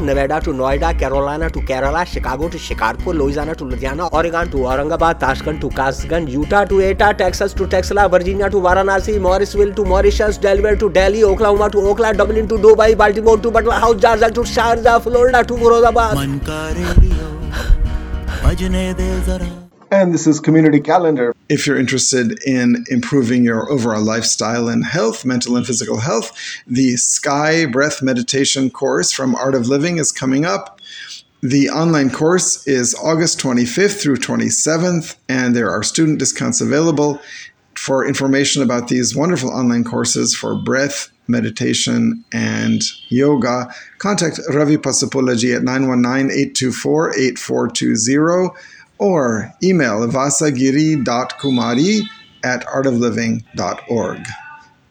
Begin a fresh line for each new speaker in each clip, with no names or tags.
Nawada to Noida to Kerala Chicago to Shikarpur Louisiana to Laaga to اور
And this is Community Calendar. If you're interested in improving your overall lifestyle and health, mental and physical health, the Sky Breath Meditation course from Art of Living is coming up. The online course is August 25th through 27th, and there are student discounts available. For information about these wonderful online courses for breath, meditation, and yoga, contact Ravi Pasupulaji at 919 824 8420 or email vasagiri.kumari at artofliving.org.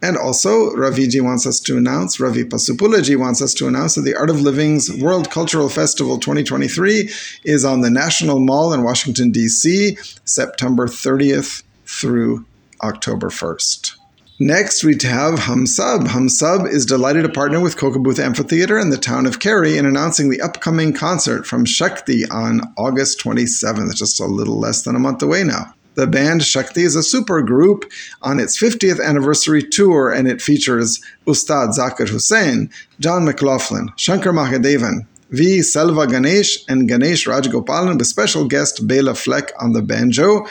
And also, Raviji wants us to announce, Ravi Pasupulaji wants us to announce that the Art of Living's World Cultural Festival 2023 is on the National Mall in Washington, D.C., September 30th through October 1st. Next, we have Hamsub. Hamsub is delighted to partner with Kokabuth Amphitheater in the town of Cary in announcing the upcoming concert from Shakti on August 27th, just a little less than a month away now. The band Shakti is a super group on its 50th anniversary tour, and it features Ustad Zakir Hussain, John McLaughlin, Shankar Mahadevan, V. Selva Ganesh, and Ganesh Rajgopalan, with special guest Bela Fleck on the banjo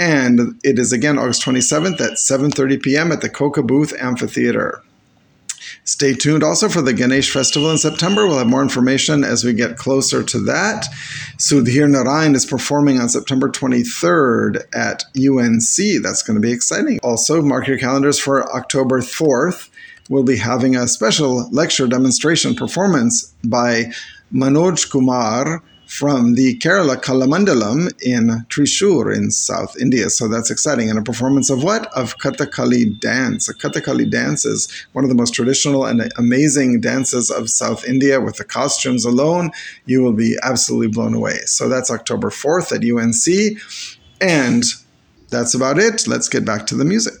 and it is again August 27th at 7:30 p.m. at the Coca Booth Amphitheater. Stay tuned also for the Ganesh Festival in September. We'll have more information as we get closer to that. Sudhir Narayan is performing on September 23rd at UNC. That's going to be exciting. Also, mark your calendars for October 4th. We'll be having a special lecture demonstration performance by Manoj Kumar from the Kerala Kalamandalam in Trishur in South India. So that's exciting. And a performance of what? Of Kathakali dance. A Kathakali dance is one of the most traditional and amazing dances of South India. With the costumes alone, you will be absolutely blown away. So that's October 4th at UNC. And that's about it. Let's get back to the music.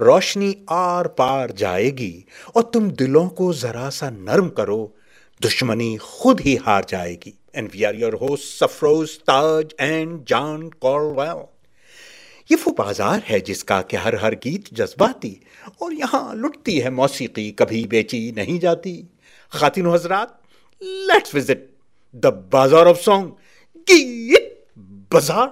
روشنی are پار جائے گی اور تم دلوں کو ذرا سا نرم کرو، دشمنی خود ہی ہار جائے گی۔ And we are your host Safroz Taj and John Colville یہ وہ بازار ہے جس کا کہ ہر ہر گیت جذباتی اور یہاں لٹتی ہے موسیقی، کبھی بیچی نہیں جاتی۔ خواتین و حضرات لیٹس وزٹ دا بازار آف سانگ گیت بازار۔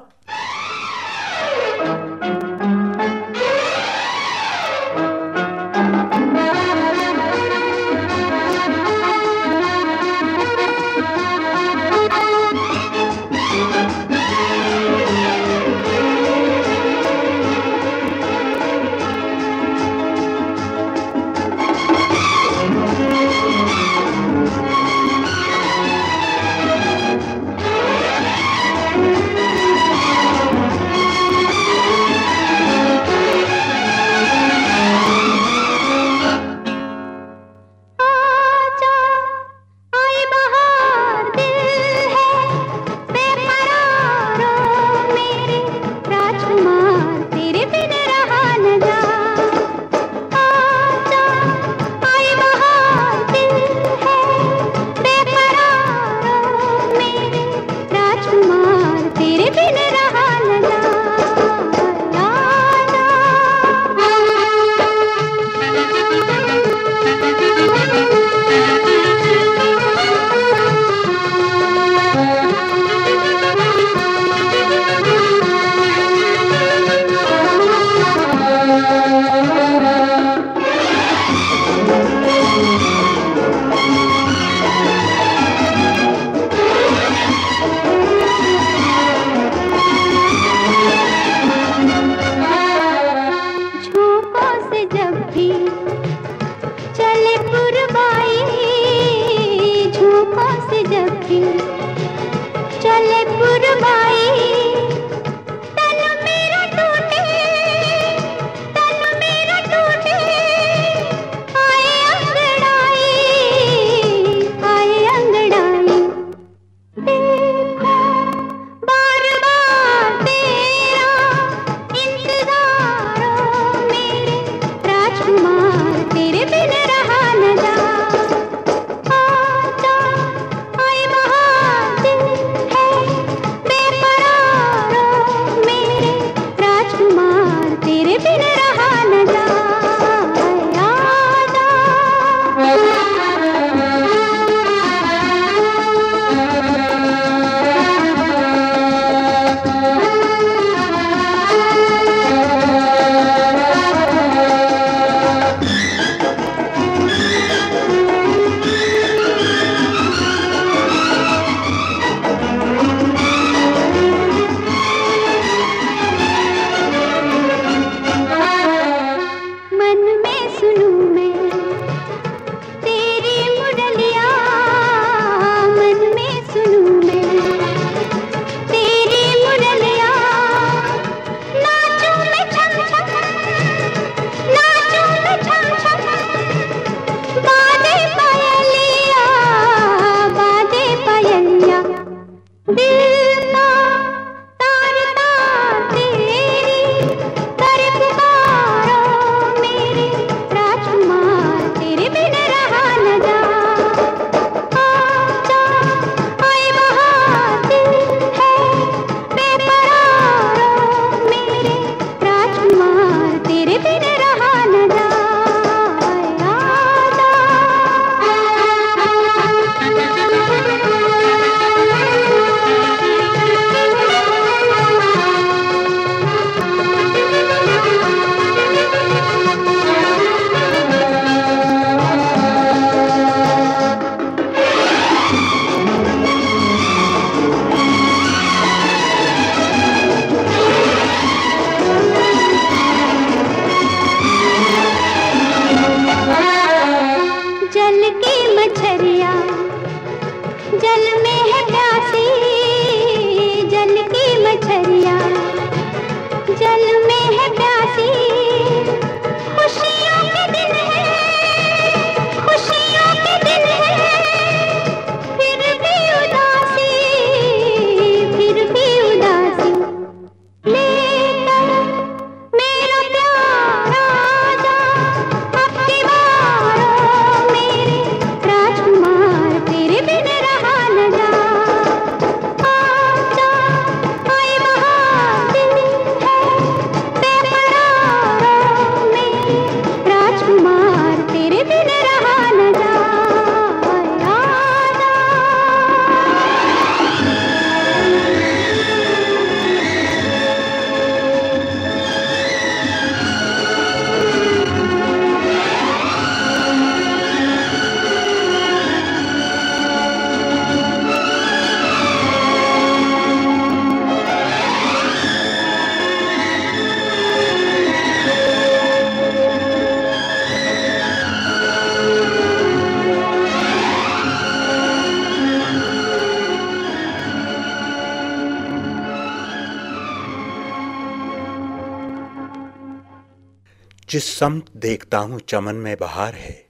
جس سمت دیکھتا ہوں چمن میں بہار ہے،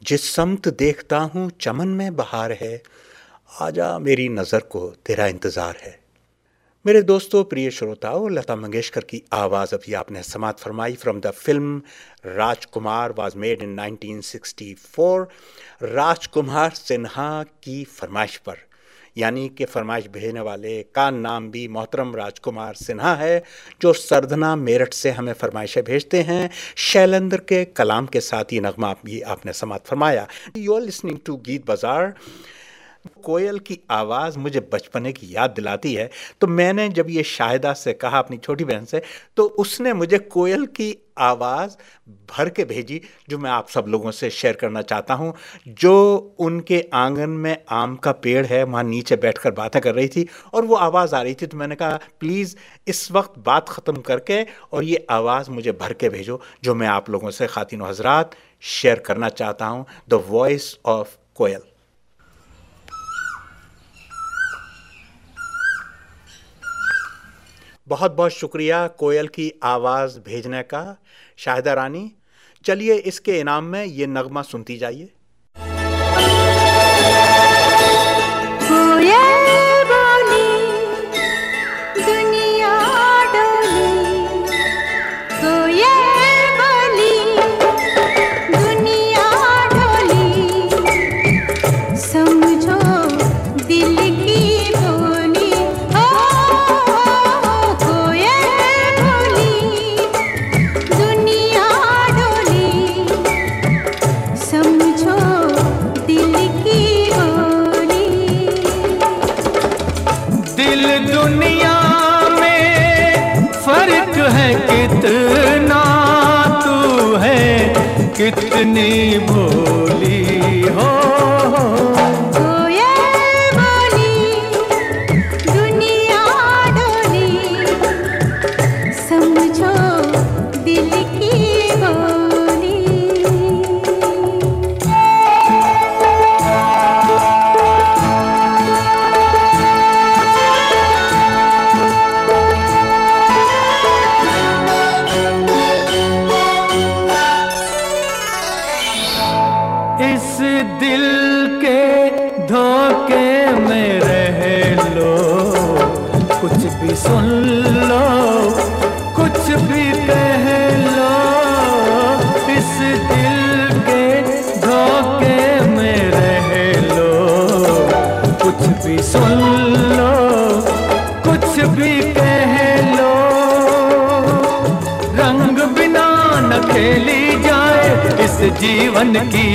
جس سمت دیکھتا ہوں چمن میں بہار ہے، آجا میری نظر کو تیرا انتظار ہے۔ میرے دوستو پریے شروتاؤ، لتا منگیشکر کی آواز ابھی آپ نے سماعت فرمائی from the film Raj Kumar was made in nineteen sixty four Raj Kumar Sinha کی فرمائش پر یعنی کہ فرمائش بھیجنے والے کا نام بھی محترم راج کمار سنہا ہے، جو سردھنا میرٹھ سے ہمیں فرمائشیں بھیجتے ہیں۔ شیلندر کے کلام کے ساتھ یہ نغمہ بھی آپ نے سماعت فرمایا۔ یو آر لسننگ ٹو گیت بازار کوئل کی آواز مجھے بچپنے کی یاد دلاتی ہے۔ تو میں نے جب یہ شاہدہ سے کہا اپنی چھوٹی بہن سے، تو اس نے مجھے کوئل کی آواز بھر کے بھیجی، جو میں آپ سب لوگوں سے شیئر کرنا چاہتا ہوں۔ جو ان کے آنگن میں آم کا پیڑ ہے، وہاں نیچے بیٹھ کر باتیں کر رہی تھی اور وہ آواز آ رہی تھی۔ تو میں نے کہا، پلیز اس وقت بات ختم کر کے اور یہ آواز مجھے بھر کے بھیجو، جو میں آپ لوگوں سے خواتین و حضرات شیئر کرنا چاہتا ہوں۔ The voice of Koyal. بہت بہت شکریہ کوئل کی آواز بھیجنے کا، شاہدہ رانی۔ چلیے اس کے انعام میں یہ نغمہ سنتی جائیے۔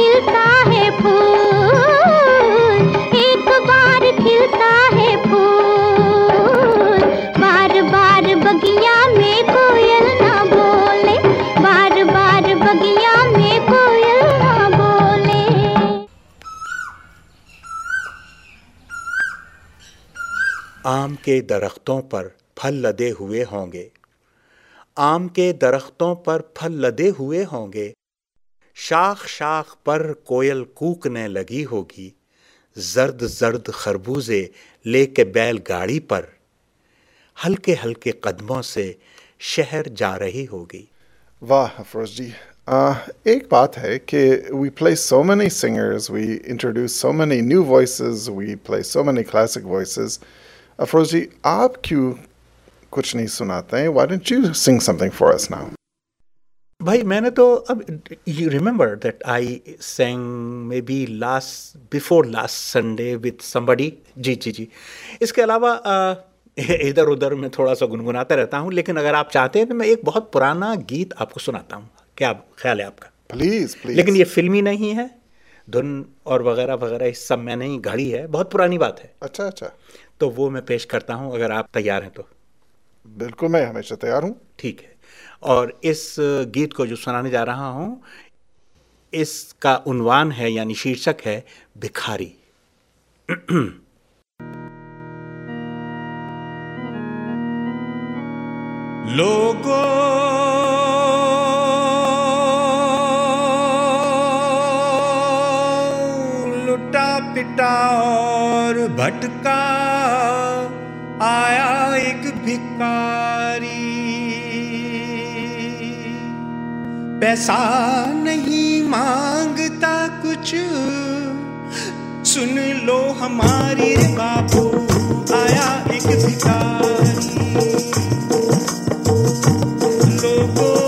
کھلتا ہے پھول، ایک بار کھلتا ہے پھول۔ بار بار بگیا میں کوئل نہ بولے، بار بار بگیا میں کوئل نہ بولے۔
آم کے درختوں پر پھل لدے ہوئے ہوں گے۔ آم کے درختوں پر پھل لدے ہوئے ہوں گے۔ شاخ شاخ پر کوئل کوکنے لگی ہوگی، زرد زرد خربوزے لے کے بیل گاڑی پر۔ ہلکے ہلکے قدموں سے شہر جا رہی ہوگی۔
واہ، افروز جی۔ ایک بات ہے کہ we play so many singers we introduce so many new voices we play so many classic voices Afroz ji آپ کیوں کچھ نہیں سناتے ہیں؟ Why don't you sing something for us now
بھائی میں نے تو اب you remember that I sang maybe last before last Sunday with somebody جی جی جی۔ اس کے علاوہ ادھر ادھر میں تھوڑا سا گنگناتا رہتا ہوں لیکن اگر آپ چاہتے ہیں تو میں ایک بہت پرانا گیت آپ کو سناتا ہوں۔ کیا خیال ہے آپ کا؟
پلیز لیکن
یہ فلمی نہیں ہے دھن اور وغیرہ وغیرہ اس سب میں نہیں گھڑی ہے۔ بہت پرانی بات ہے۔
اچھا اچھا۔
تو وہ میں پیش کرتا ہوں اگر آپ تیار ہیں تو۔
بالکل میں ہمیشہ تیار ہوں۔
ٹھیک ہے۔ اور اس گیت کو جو سنانے جا رہا ہوں، اس کا عنوان ہے یعنی شیرشک ہے، بکھاری۔
لوگوں پٹا اور بھٹکا، آیا ایک بھکار بیسا نہیں مانگتا کچھ۔ سن لو ہماری بابو آیا ایک بھکاری۔ لوگوں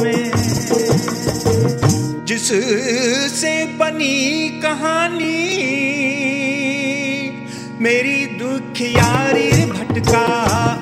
میں۔ جس سے بنی کہانی میری دکھ یاری بھٹکا۔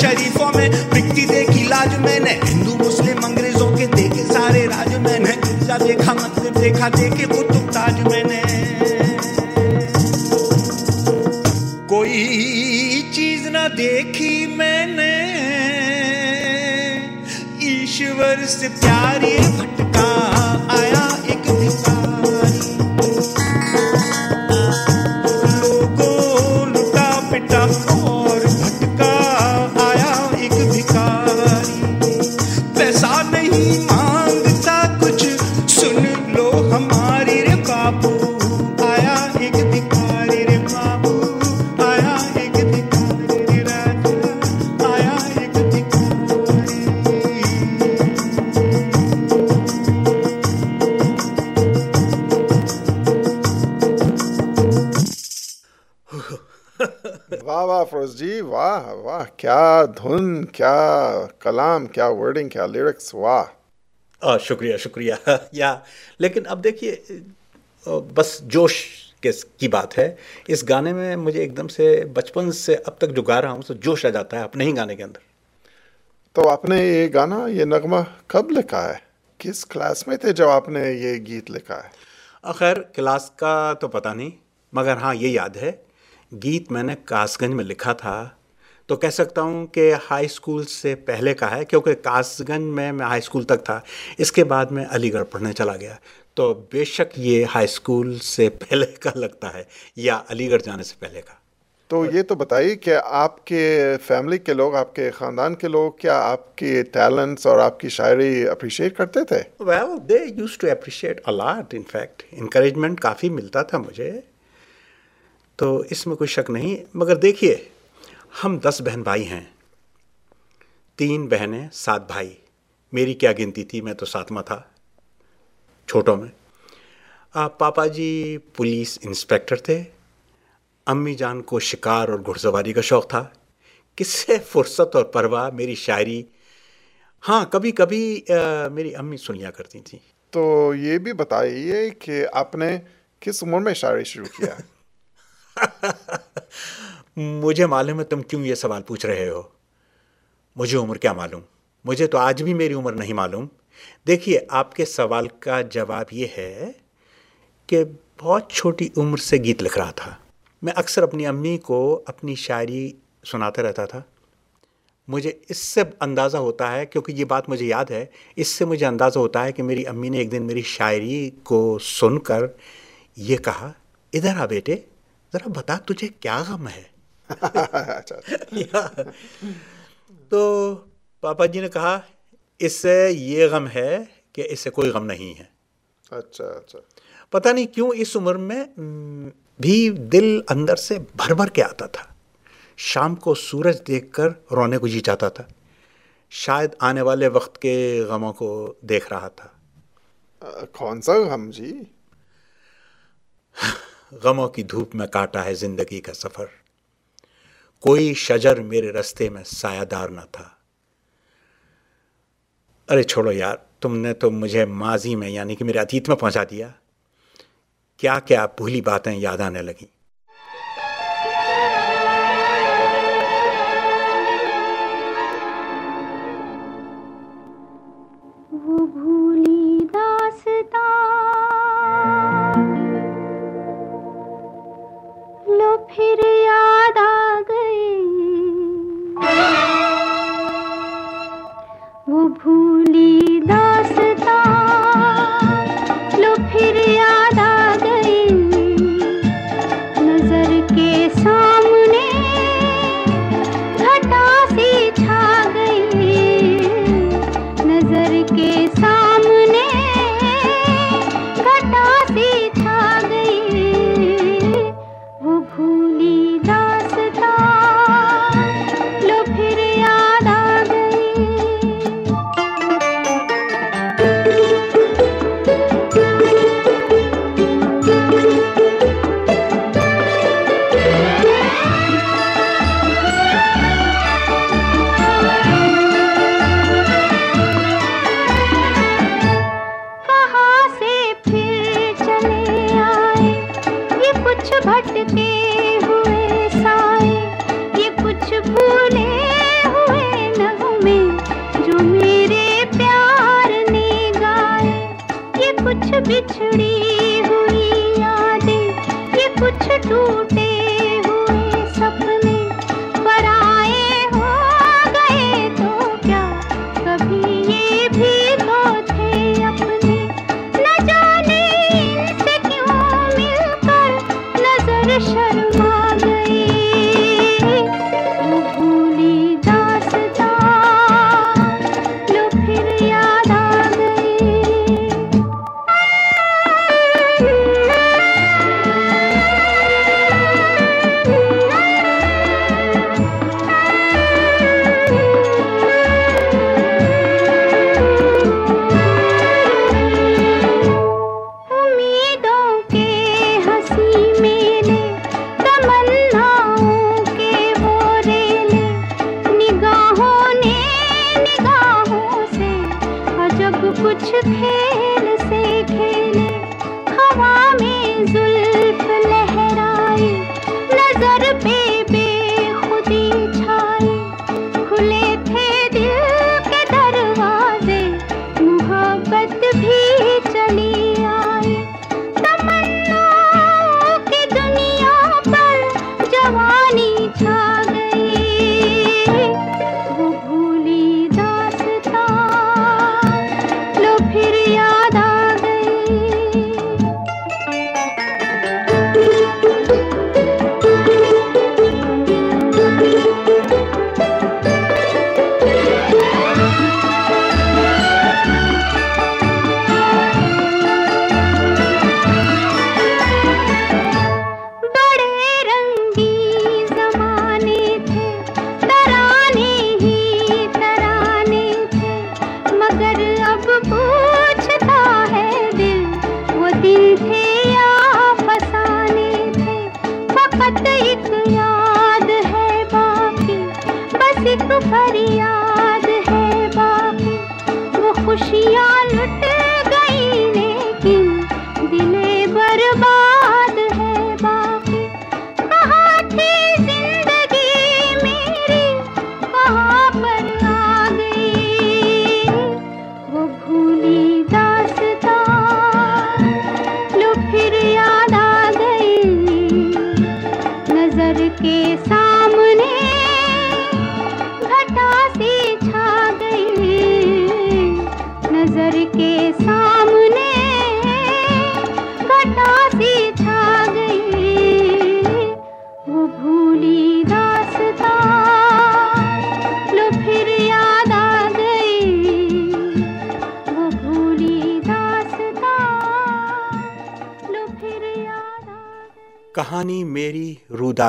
شریفوں میں مٹی دیکھی لاج میں نے، ہندو، مسلم، انگریزوں کے دیکھے سارے راج میں نے۔ دیکھا مطلب دیکھا، دیکھے
دھن کیا کلام کیا ورڈنگ کیا لیرکس واہ۔
شکریہ شکریہ۔ یا لیکن اب دیکھیے بس جوش کی بات ہے۔ اس گانے میں مجھے ایک دم سے بچپن سے اب تک جو گا رہا ہوں تو جوش آ جاتا ہے اپنے ہی گانے کے اندر۔
تو آپ نے یہ گانا یہ نغمہ کب لکھا ہے؟ کس کلاس میں تھے جب آپ نے یہ گیت لکھا ہے؟
خیر کلاس کا تو پتہ نہیں مگر ہاں یہ یاد ہے۔ گیت میں نے کاس گنج میں لکھا تھا۔ تو کہہ سکتا ہوں کہ ہائی اسکول سے پہلے کا ہے کیونکہ کاس گنج میں میں ہائی اسکول تک تھا۔ اس کے بعد میں علی گڑھ پڑھنے چلا گیا۔ تو بے شک یہ ہائی اسکول سے پہلے کا لگتا ہے یا علی گڑھ جانے سے پہلے کا۔
تو یہ تو بتائیے کہ آپ کے فیملی کے لوگ آپ کے خاندان کے لوگ کیا آپ کے ٹیلنٹس اور آپ کی شاعری اپریشیٹ کرتے تھے؟
Well they used to appreciate a lot in fact encouragement کافی ملتا تھا مجھے۔ تو اس میں کوئی شک نہیں۔ مگر دیکھیے ہم دس بہن بھائی ہیں۔ تین بہنیں سات بھائی۔ میری کیا گنتی تھی میں تو ساتواں تھا چھوٹوں میں۔ پاپا جی پولیس انسپیکٹر تھے۔ امی جان کو شکار اور گھڑ سواری کا شوق تھا۔ کس سے فرصت اور پرواہ میری شاعری؟ ہاں کبھی کبھی میری امی سن لیا کرتی تھیں۔
تو یہ بھی بتائیے کہ آپ نے کس عمر میں شاعری شروع کیا؟
مجھے معلوم ہے تم کیوں یہ سوال پوچھ رہے ہو۔ مجھے عمر کیا معلوم؟ مجھے تو آج بھی میری عمر نہیں معلوم۔ دیکھیے، آپ کے سوال کا جواب یہ ہے کہ بہت چھوٹی عمر سے گیت لکھ رہا تھا۔ میں اکثر اپنی امی کو اپنی شاعری سناتا رہتا تھا۔ مجھے اس سے اندازہ ہوتا ہے، کیونکہ یہ بات مجھے یاد ہے، اس سے مجھے اندازہ ہوتا ہے کہ میری امی نے ایک دن میری شاعری کو سن کر یہ کہا، ادھر آ بیٹے، ذرا بتا تجھے کیا غم ہے؟ تو پاپا جی نے کہا اس سے یہ غم ہے کہ اس سے کوئی غم نہیں ہے۔
اچھا اچھا۔
پتا نہیں کیوں اس عمر میں بھی دل اندر سے بھر بھر کے آتا تھا۔ شام کو سورج دیکھ کر رونے کو جی جاتا تھا۔ شاید آنے والے وقت کے غموں کو دیکھ رہا تھا۔
کون سا غم جی؟
غموں کی دھوپ میں کاٹا ہے زندگی کا سفر۔ کوئی شجر میرے رستے میں سایہ دار نہ تھا۔ ارے چھوڑو یار، تم نے تو مجھے ماضی میں یعنی کہ میرے اتیت میں پہنچا دیا۔ کیا کیا بھولی باتیں یاد آنے لگیں؟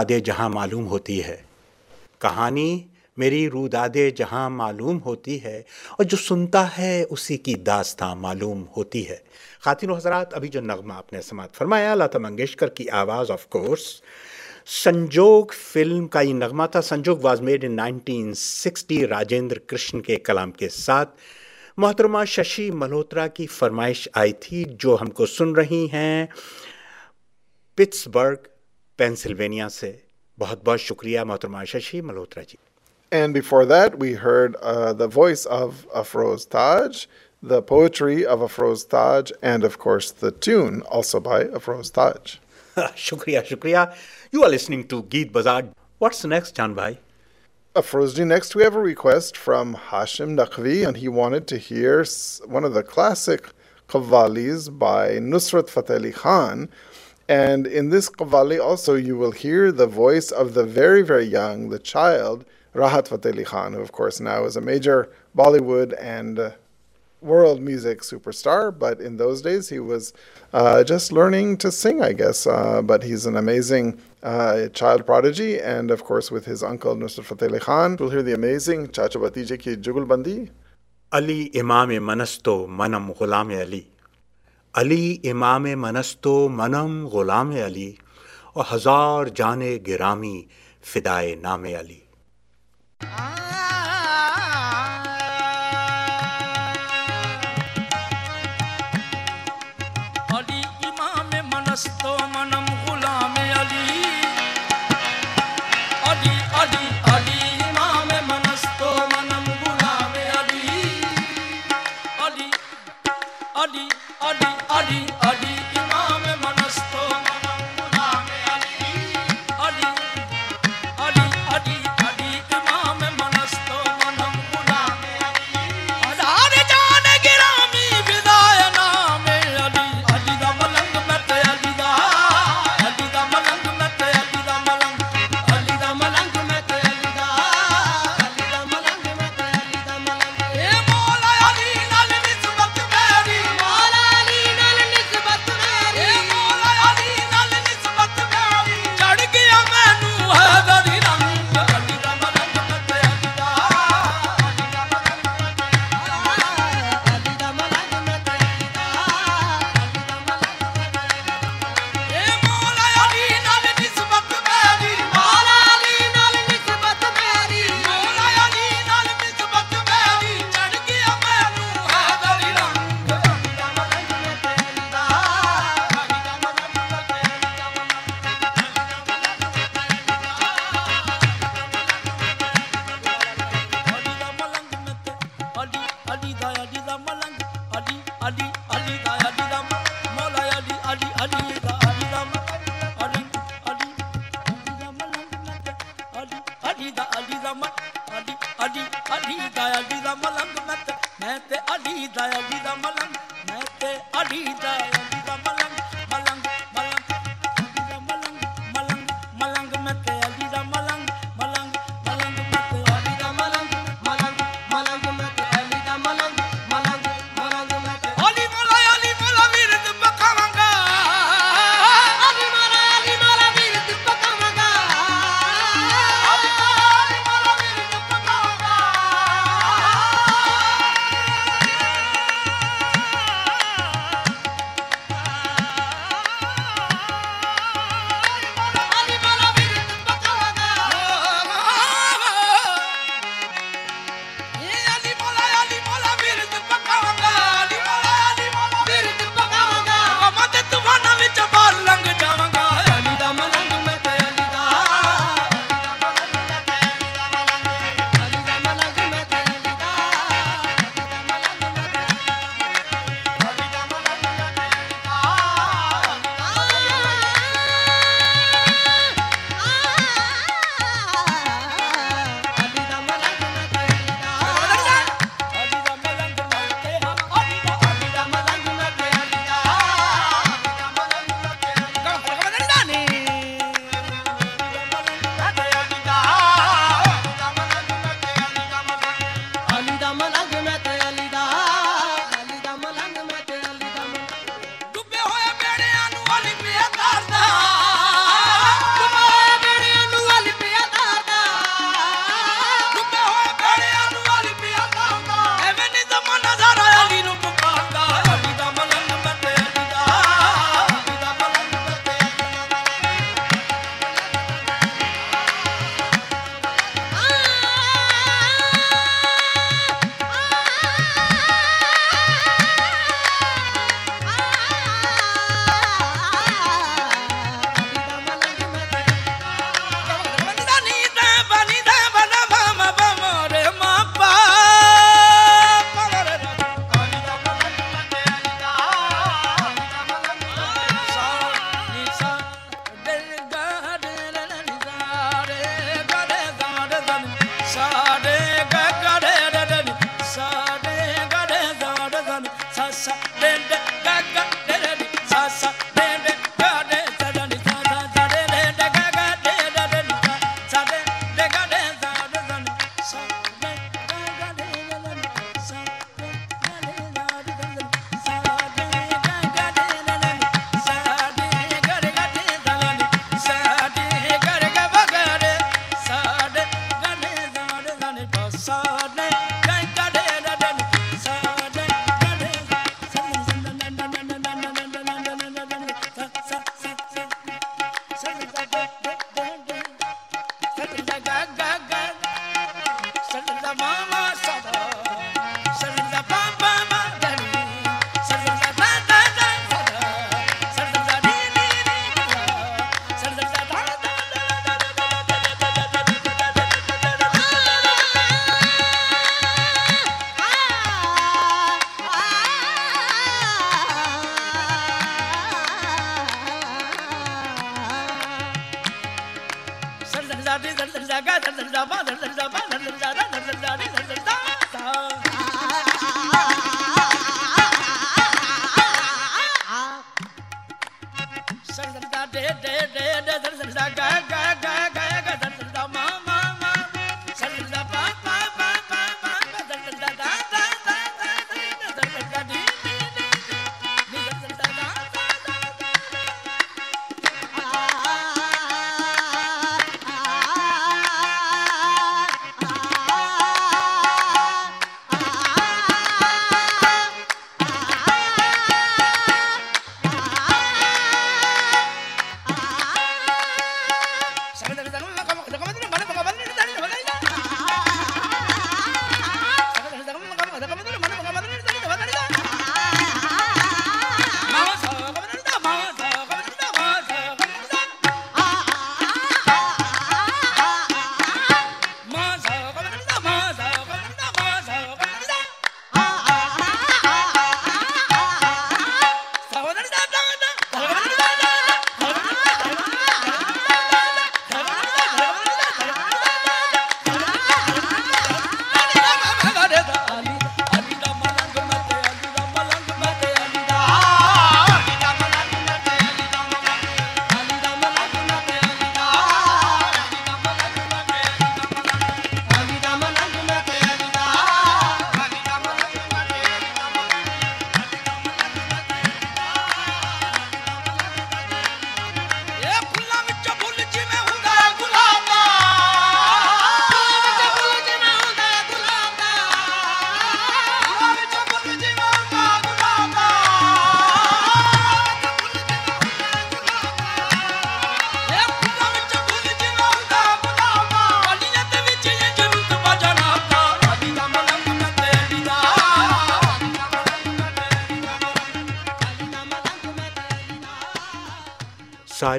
روداد جہاں معلوم ہوتی ہے۔ کہانی میری روداد جہاں معلوم ہوتی ہے اور جو سنتا ہے اسی کی داستان معلوم ہوتی ہے۔ خواتین و حضرات، ابھی جو نغمہ آپ نے سماعت فرمایا، لتا منگیشکر کی آواز آف کورس سنجوگ فلم کا یہ نغمہ تھا۔ Sanjog was made in nineteen sixty Rajinder Krishan کے کلام کے ساتھ۔ محترمہ ششی ملہوترا کی فرمائش آئی تھی، جو ہم کو سن رہی ہیں۔ پٹس برگ
And before that, we heard uh, the voice of Afroz Taj, the poetry of Afroz Taj, and of course the tune, also by Afroz Taj.
shukriya, shukriya. You are listening to Geet Bazaar. What's next, Chan Afroz,
Afrozji, next we have a request from Hashim Naqvi, and he wanted to hear one of the classic qawwalis by Nusrat Fateh Ali Khan, and in this Qawwali also, you will hear the voice of the very, very young, the child, Rahat Fateh Ali Khan, who of course now is a major Bollywood and uh, world music superstar, but in those days he was uh, just learning to sing, I guess. Uh, but he's an amazing uh, child prodigy, and of course with his uncle Nusrat Fateh Ali Khan, we'll hear the amazing Chacha Bhatije ki Jugalbandi.
Ali Imam Manasto Manam Ghulam Ali. علی امام منستو منم غلام علی اور ہزار جان گرامی فدائے نام علی۔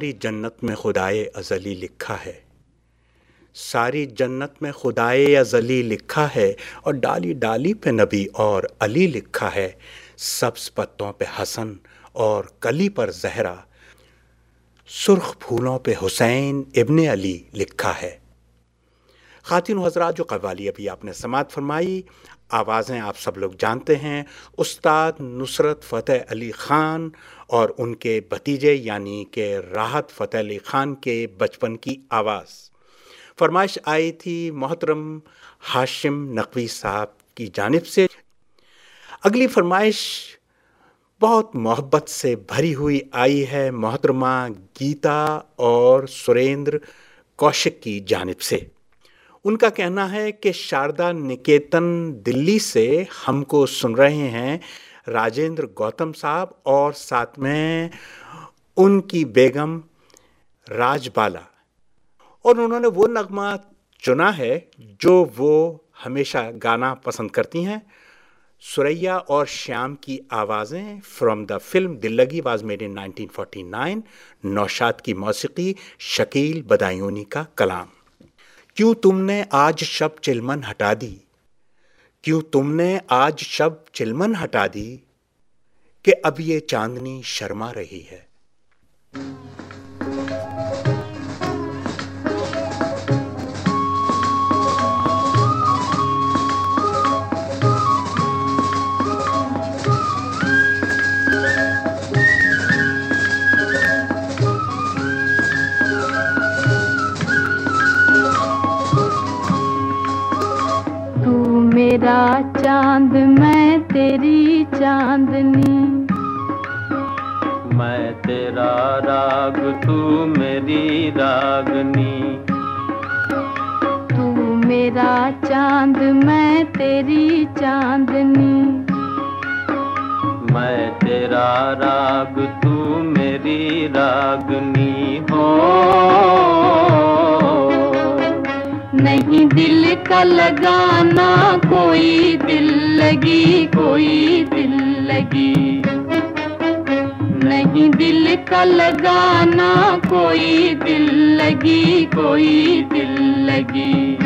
ساری جنت میں خدائے ازلی لکھا ہے۔ ساری جنت میں خدائے ازلی لکھا ہے اور ڈالی ڈالی پہ نبی اور علی لکھا ہے۔ سبز پتوں پہ حسن اور کلی پر زہرا۔ سرخ پھولوں پہ حسین ابن علی لکھا ہے۔ خواتین و حضرات جو قوالی ابھی آپ نے سماعت فرمائی آوازیں آپ سب لوگ جانتے ہیں، استاد نصرت فتح علی خان اور ان کے بھتیجے یعنی کہ راحت فتح علی خان کے بچپن کی آواز۔ فرمائش آئی تھی محترم ہاشم نقوی صاحب کی جانب سے۔ اگلی فرمائش بہت محبت سے بھری ہوئی آئی ہے محترمہ گیتا اور سریندر کوشک کی جانب سے۔ ان کا کہنا ہے کہ شاردا نکیتن دلی سے ہم کو سن رہے ہیں راجندر گوتم صاحب اور ساتھ میں ان کی بیگم راج بالا اور انہوں نے وہ نغمہ چنا ہے جو وہ ہمیشہ گانا پسند کرتی ہیں۔ سریا اور شیام کی آوازیں from the film Dillagi was made in 1949 Naushad کی موسیقی شکیل بدایونی کا کلام۔ کیوں تم نے آج شب چلمن ہٹا دی؟ کیوں تم نے آج شب چلمن ہٹا دی کہ اب یہ چاندنی شرما رہی ہے؟
میرا چاند میں تیری چاندنی۔
میں تیرا راگ تو میری راگنی۔
تو میرا چاند میں تیری چاندنی۔
میں تیرا راگ تو میری راگنی۔ ہو
کا لگانا کوئی دل لگی، کوئی دل لگی۔ نہیں دل کا لگانا کوئی دل لگی، کوئی دل لگی۔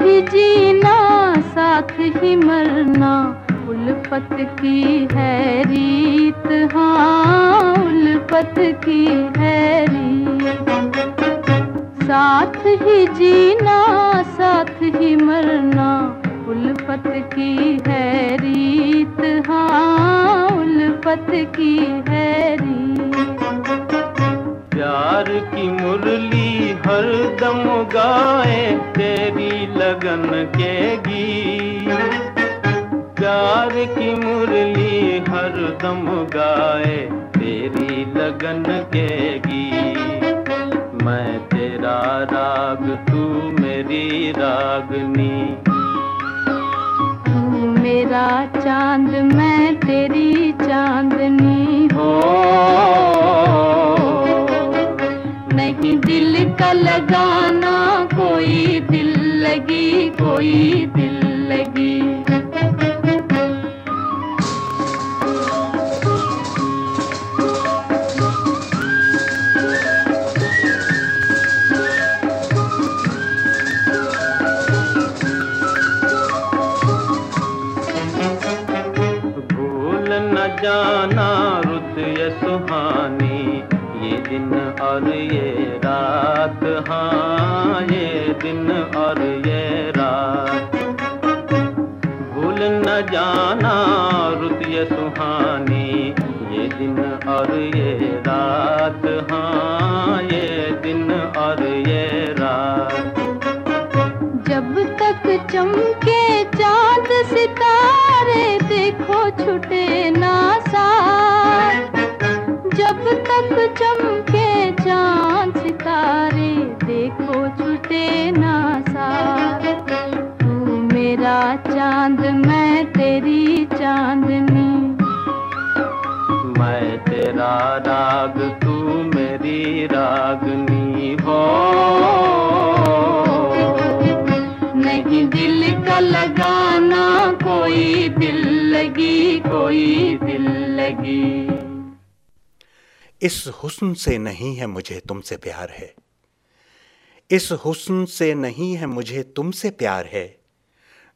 ہی جینا، ساتھ ہی مرنا۔ الفت کی ہے ریت ہاں الفت کی ہے ریت۔ ساتھ ہی جینا، ساتھ ہی مرنا۔ الفت کی ہے ریت ہاں الفت کی ہے ریت۔
پیار کی مرلی ہر دم گائے تیری لگن کے گی۔ پیار کی مرلی ہر دم گائے تیری لگن کے گی۔ میں تیرا راگ تو میری راگنی۔
تو میرا چاند میں تیری چاندنی۔ ہو دل کا لگانا، کوئی دل لگی، کوئی دل لگی۔
بھول نہ جانا، رت یہ سہانی، یہ دن اور یہ
کوئی دل لگی کوئی دل لگی
اس حسن سے نہیں ہے مجھے تم سے پیار ہے۔ اس حسن سے نہیں ہے مجھے تم سے پیار ہے۔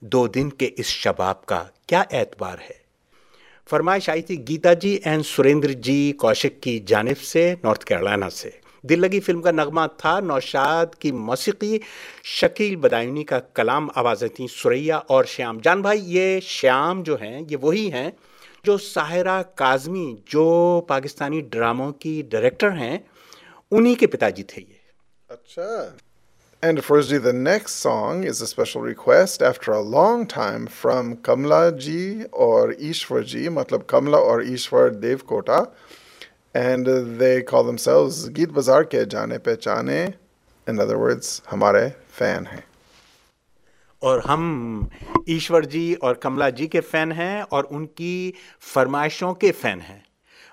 دو دن کے اس شباب کا کیا اعتبار ہے۔ فرمائش آئی تھی گیتا جی اینڈ سریندر جی کوشک کی جانب سے، نارتھ کیرولائنا سے۔ دل لگی فلم کا نغمہ تھا، نوشاد کی موسیقی، شکیل بدائنی کا کلام، آوازیں تھیں سریا اور شیام۔ جان بھائی، یہ شیام جو ہیں، یہ وہی ہیں جو ساحرہ کاظمی، جو پاکستانی ڈراموں کی ڈائریکٹر ہیں، انہی کے پتا جی تھے یہ۔
اچھا۔ And first the the next song is a special request after a long time from Kamala ji اور ایشور جی مطلب کملا اور Ishwar Dev Kota And uh, they call themselves Geet Bazaar ke Jane Pehchane. In other words, Hamare fan hai.
اور ہم ایشور جی اور کملا جی کے fan ہیں اور ان کی فرمائشوں کے فین ہیں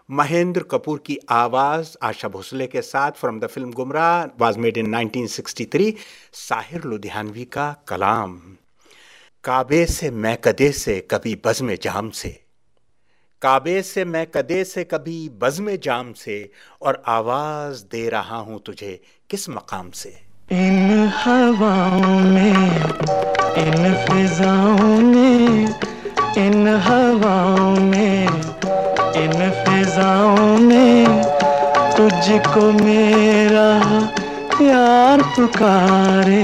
مہیندر کپور کی آواز آشا بھوسلے کے ساتھ from the film Gumrah was made in 1963 Sahir Ludhianvi کا کلام کعبے سے میں کدے سے کبھی بزم جام سے کعبے سے میں کدے سے کبھی بزم جام سے اور آواز دے رہا ہوں تجھے کس مقام سے؟
ان ہواؤں میں، ان فضاؤں میں، ان ہواؤں میں، ان فضاؤں میں تجھ کو میرا پیار پکارے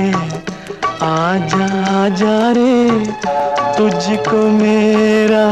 آ جا جا رے، تجھ کو میرا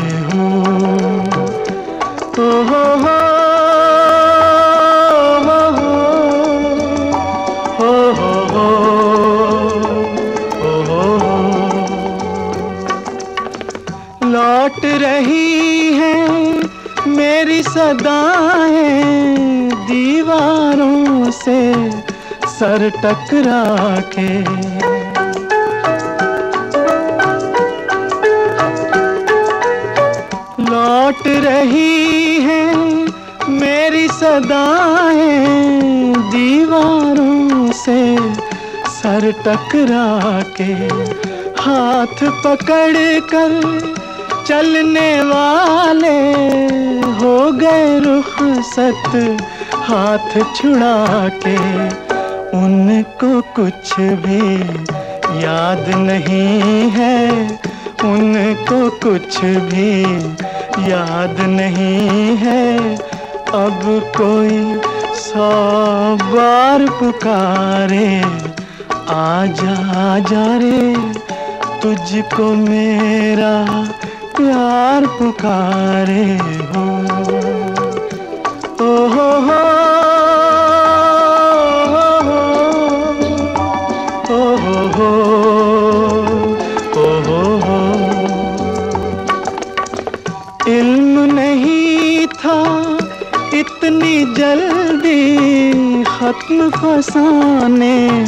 لوٹ رہی ہیں میری صدایں دیواروں سے سر ٹکرا کے۔ لوٹ رہی ہیں، میری صدایں دیواروں سے سر ٹکرا کے ہاتھ پکڑ کر چلنے والے ہو گئے رخصت ہاتھ چھڑا کے ان کو کچھ بھی یاد نہیں ہے، ان کو کچھ بھی یاد نہیں ہے اب کوئی سو بار پکارے آ جا جا رے، تجھ کو میرا پیار پکارے ہو جلدی ختم فسانے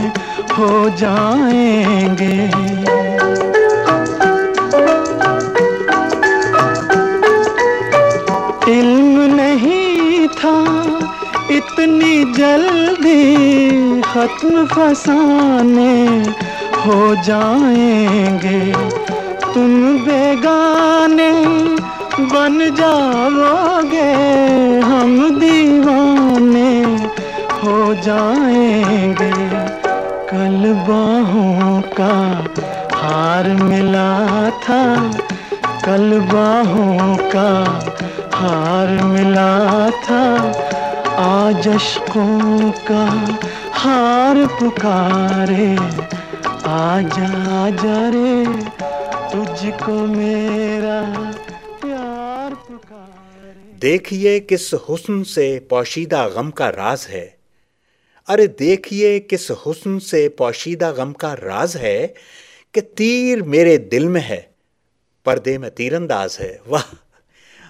ہو جائیں گے۔ علم نہیں تھا اتنی جلدی ختم فسانے ہو جائیں گے۔ تم بیگانے بن جاؤ گے ہم دیوانے ہو جائیں گے۔ کل باہوں کا ہار ملا تھا کل باہوں کا ہار ملا تھا۔ آج اشکوں کا ہار پکارے آ جا جا رے، تجھ کو میرا
دیکھیے کس حسن سے پوشیدہ غم کا راز ہے۔ ارے دیکھیے کس حسن سے پوشیدہ غم کا راز ہے کہ تیر میرے دل میں ہے۔ پردے میں تیر انداز ہے۔ واہ۔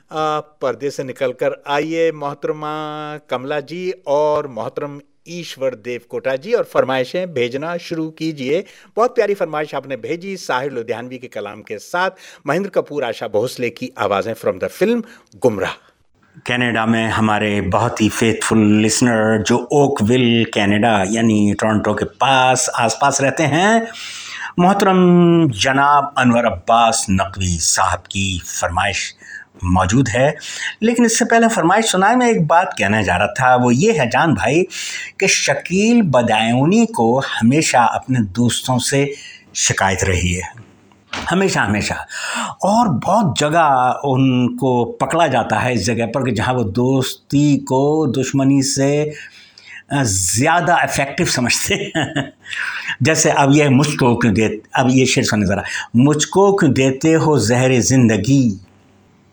آپ پردے سے نکل کر آئیے محترمہ کملا جی اور محترم ایشور دیو کوٹا جی اور فرمائشیں بھیجنا شروع کیجیے۔ بہت پیاری فرمائش آپ نے بھیجی ساحر لدھیانوی کے کلام کے ساتھ۔ مہندر کپور آشا بھوسلے کی آوازیں from the film Gumrah. Canada میں ہمارے بہت ہی فیتھ فل لسنر جو اوک ول کینیڈا یعنی ٹورنٹو کے پاس، آس پاس رہتے ہیں، محترم جناب انور عباس نقوی صاحب کی فرمائش موجود ہے۔ لیکن اس سے پہلے فرمائش سنائے، میں ایک بات کہنا جا رہا تھا، وہ یہ ہے جان بھائی کہ شکیل بدایونی کو ہمیشہ اپنے دوستوں سے شکایت رہی ہے۔ ہمیشہ ہمیشہ۔ اور بہت جگہ ان کو پکڑا جاتا ہے اس جگہ پر کہ جہاں وہ دوستی کو دشمنی سے زیادہ افیکٹو سمجھتے ہیں۔ جیسے اب یہ مجھ کو کیوں دے، اب یہ شعر سنیں ذرا۔ مجھ کو کیوں دیتے ہو زہر زندگی؟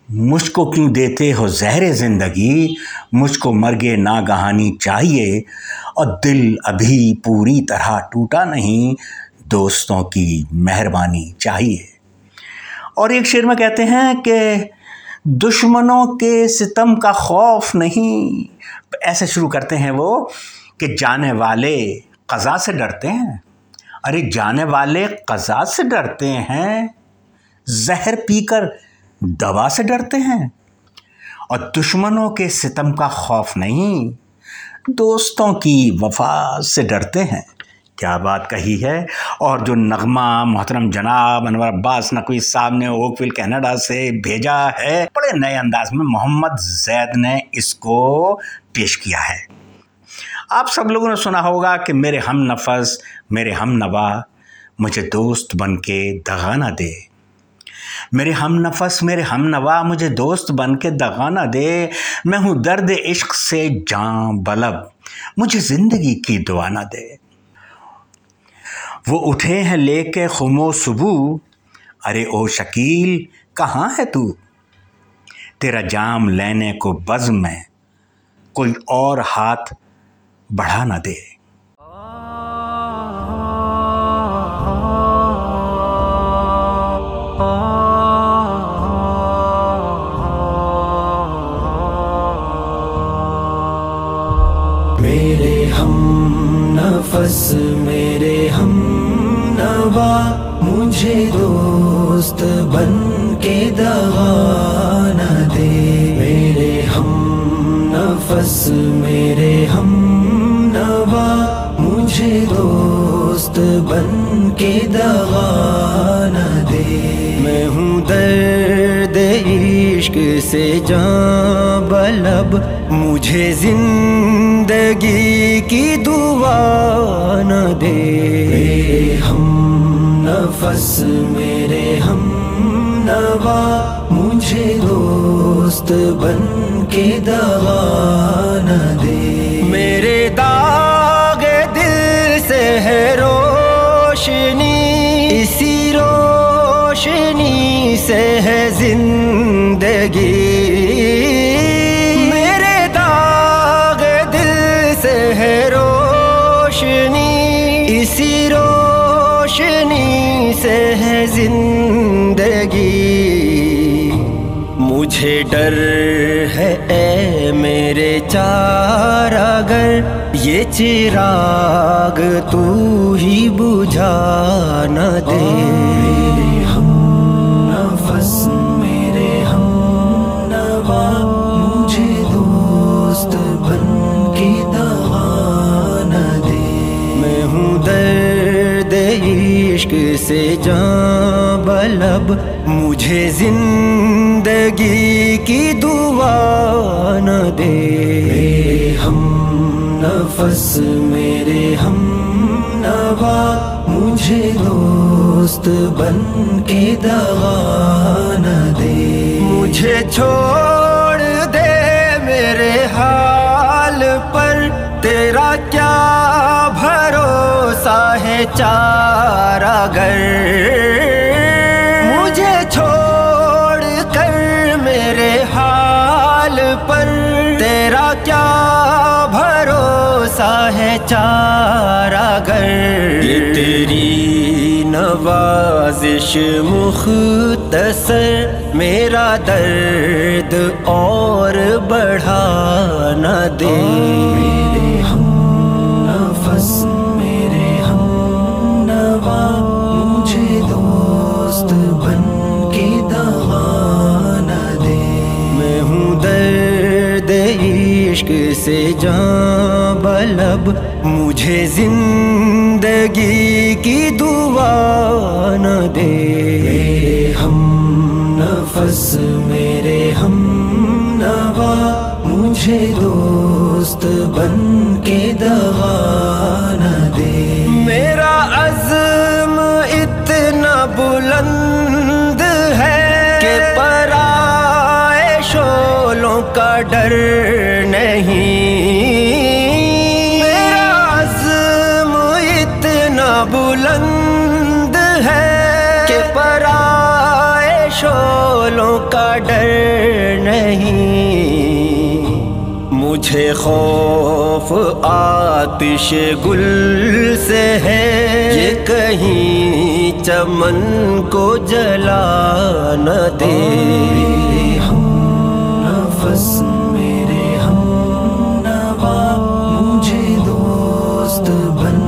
مجھ کو کیوں دیتے ہو زہر زندگی؟ مجھ کو مرگے ناگہانی چاہیے۔ اور دل ابھی پوری طرح ٹوٹا نہیں۔ دوستوں کی مہربانی چاہیے۔ اور ایک شعر میں کہتے ہیں کہ دشمنوں کے ستم کا خوف نہیں۔ ایسے شروع کرتے ہیں وہ کہ جانے والے قضا سے ڈرتے ہیں۔ ارے جانے والے قضا سے ڈرتے ہیں، زہر پی کر دوا سے ڈرتے ہیں۔ اور دشمنوں کے ستم کا خوف نہیں، دوستوں کی وفا سے ڈرتے ہیں۔ کیا بات کہی ہے؟ اور جو نغمہ محترم جناب انور عباس نقوی صاحب نے اوکویل کینیڈا سے بھیجا ہے، بڑے نئے انداز میں محمد زید نے اس کو پیش کیا ہے۔ آپ سب لوگوں نے سنا ہوگا کہ میرے ہم نفس، میرے ہم نوا، مجھے دوست بن کے دغا نہ دے۔ میرے ہم نفس، میرے ہم نوا، مجھے دوست بن کے دغا نہ دے۔ میں ہوں درد عشق سے جاں بلب، مجھے زندگی کی دعا نہ دے۔ وہ اٹھے ہیں لے کے خم و صبح ارے او شکیل، کہاں ہے تو؟ تیرا جام لینے کو بزم میں کوئی اور ہاتھ بڑھا نہ دے۔ میرے ہم نفس، میرے ہم نوا مجھے دوست بن کے دہانہ دے۔ میرے ہم نفس، میرے ہم نوا مجھے دوست بن کے دہانہ دے۔
میں ہوں درد عشق سے جاں بلب، مجھے زندگی کی دعا نفس میرے ہم نوا مجھے دوست بن کے دوا نہ چار اگر یہ چراغ تو ہی بجھا نہ دے ہم نفس مجھے دوست بن کی دوا نہ ہوں درد عشق سے جان بلب مجھے زندگی کی دعا نہ دے۔ ہم نفس، میرے ہم نوا۔ مجھے دوست بن کے دوا نہ دے۔ مجھے چھوڑ دے میرے حال پر۔ تیرا کیا بھروسہ ہے چارہ گھر ہے چارہ گر یہ تیری نوازش مختصر میرا درد اور بڑھا نہ دے۔ میرے ہم نفس مجھے دوست بن کے نہ دے۔ میں ہوں درد عشق سے جان۔ بلب مجھے زندگی کی دعا نہ دے۔ میرے ہم نفس میرے ہم نوا مجھے دوست بن کے دوا نہ دے۔ میرا عزم اتنا بلند ہے کہ پرائے شولوں کا ڈر مجھے خوف آتش گل سے ہے۔ یہ کہیں چمن کو جلا نہ دے۔ ہم نفس میرے ہم نوا۔ مجھے دوست بن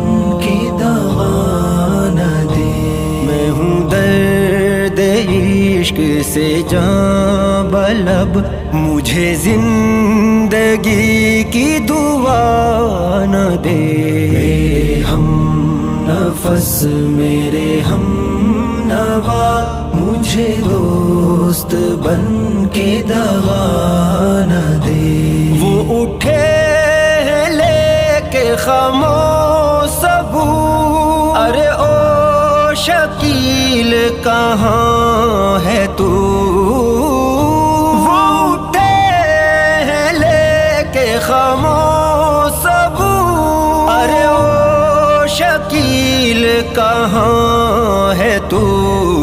کے نہ دے۔ میں ہوں درد عشق سے جاں بلب۔ مجھے زندگی کی دعا نہ دے۔ ہم نفس، میرے ہم نوا۔ مجھے دوست بن کے دوا نہ دے۔ وہ اٹھے لے کے خمو سبو۔ ارے او شکیل، کہاں ہے تو؟ کہاں ہے تو؟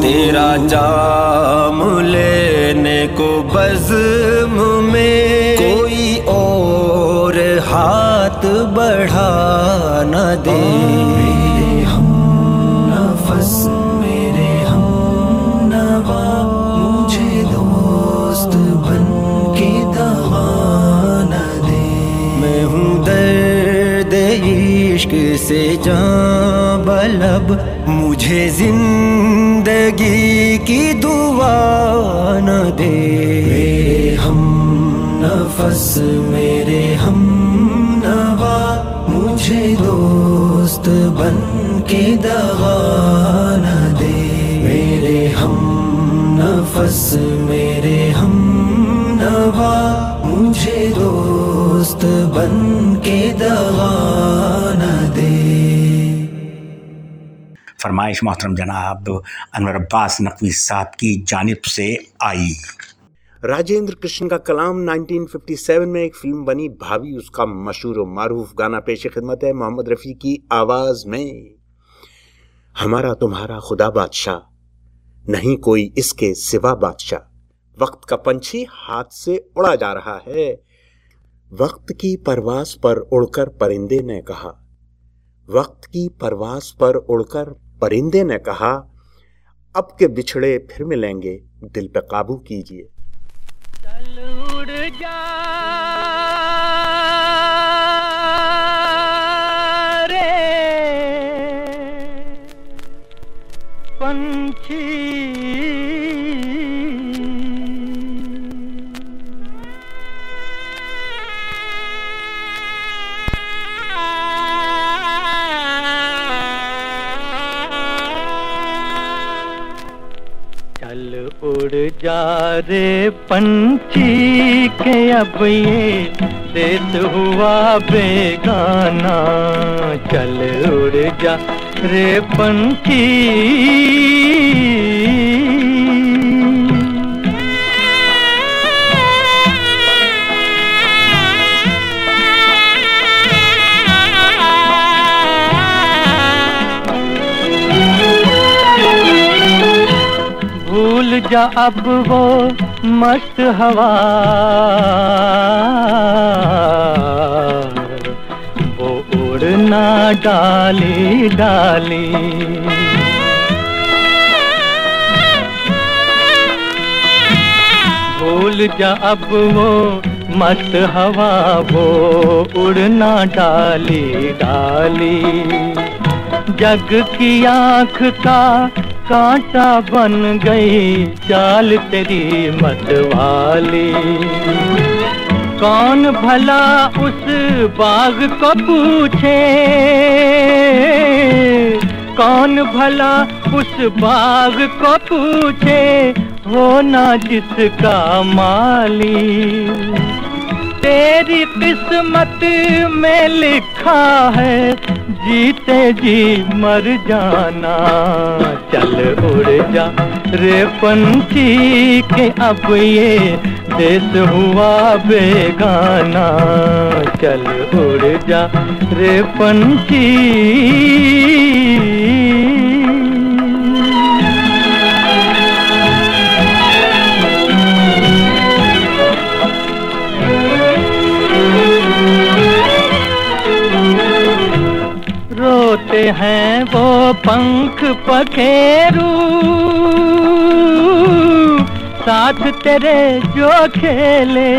تیرا جام لینے کو بزم میں کوئی اور ہاتھ بڑھا نہ دے۔ ہم نفس میرے ہم نوا مجھے دوست بن کے دوا نہ دے میں ہوں درد عشق سے جاں بلب مجھے زندگی کی دعا نہ دے۔ میرے ہم نفس، میرے ہم نوا، مجھے دوست بن کے دوا نہ دے۔ میرے ہم نفس، میرے ہم نوا، مجھے دوست بن کے دوا
فرمائش، محترم جناب، انور عباس نقوی صاحب کی جانب سے آئی۔ راجندر کرشن کا کلام 1957 میں ایک فلم بنی۔ بھاوی، اس کا مشہور و معروف گانا پیش خدمت ہے محمد رفیع کی آواز میں۔ ہمارا تمہارا خدا بادشاہ، نہیں کوئی اس کے سوا بادشاہ۔ وقت کا پنچھی ہاتھ سے اڑا جا رہا ہے۔ وقت کی پرواز پر اڑ کر پرندے نے کہا۔ وقت کی پرواز پر اڑ کر پرندے نے کہا، اب کے بچھڑے پھر ملیں گے، دل پہ قابو کیجیے
جا۔ رے۔ پنچھی جارے رے پنچھی کے اب یہ ریت ہوا بیگانا چل اڑ جا رے پنچھی جا اب وہ مست ہوا۔ وہ اڑنا ڈالی ڈالی۔ بھول جا اب وہ مست ہوا۔ وہ اڑنا ڈالی ڈالی۔ جگ کی آنکھ کا کانٹا بن گئی چال تیری مت والی کون بھلا اس باغ کو پوچھے کون بھلا اس باغ کو پوچھے ہونا جس کا مالی تیری قسمت میں لکھا ہے جیتے جی مر جانا، چل اڑ جا۔ رے پنچھی کہ اب یہ دیس ہوا بے گانا چل اڑ جا۔ رے پنچھی ہیں وہ پنکھ پکھیرو۔ ساتھ تیرے جو کھیلے۔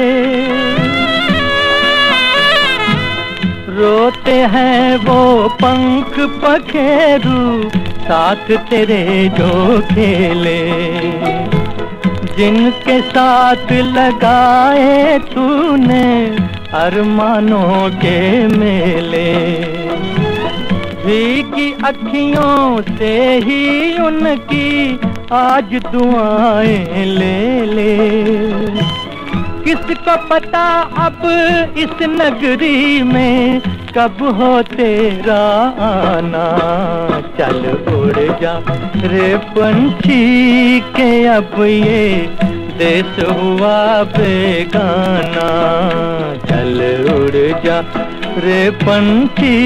روتے ہیں وہ پنکھ پکھیرو، ساتھ تیرے جو کھیلے۔ جن کے ساتھ لگائے تو نے ارمانوں کے میلے۔ کی اکھیوں سے ہی ان کی آج دعائیں لے لے۔ کس کو پتا اب اس نگری میں کب ہو تیرا آنا؟ چل اڑ جا رے پنچھی کے اب یہ دیس ہوا بے گانا چل اڑ جا رے پنچی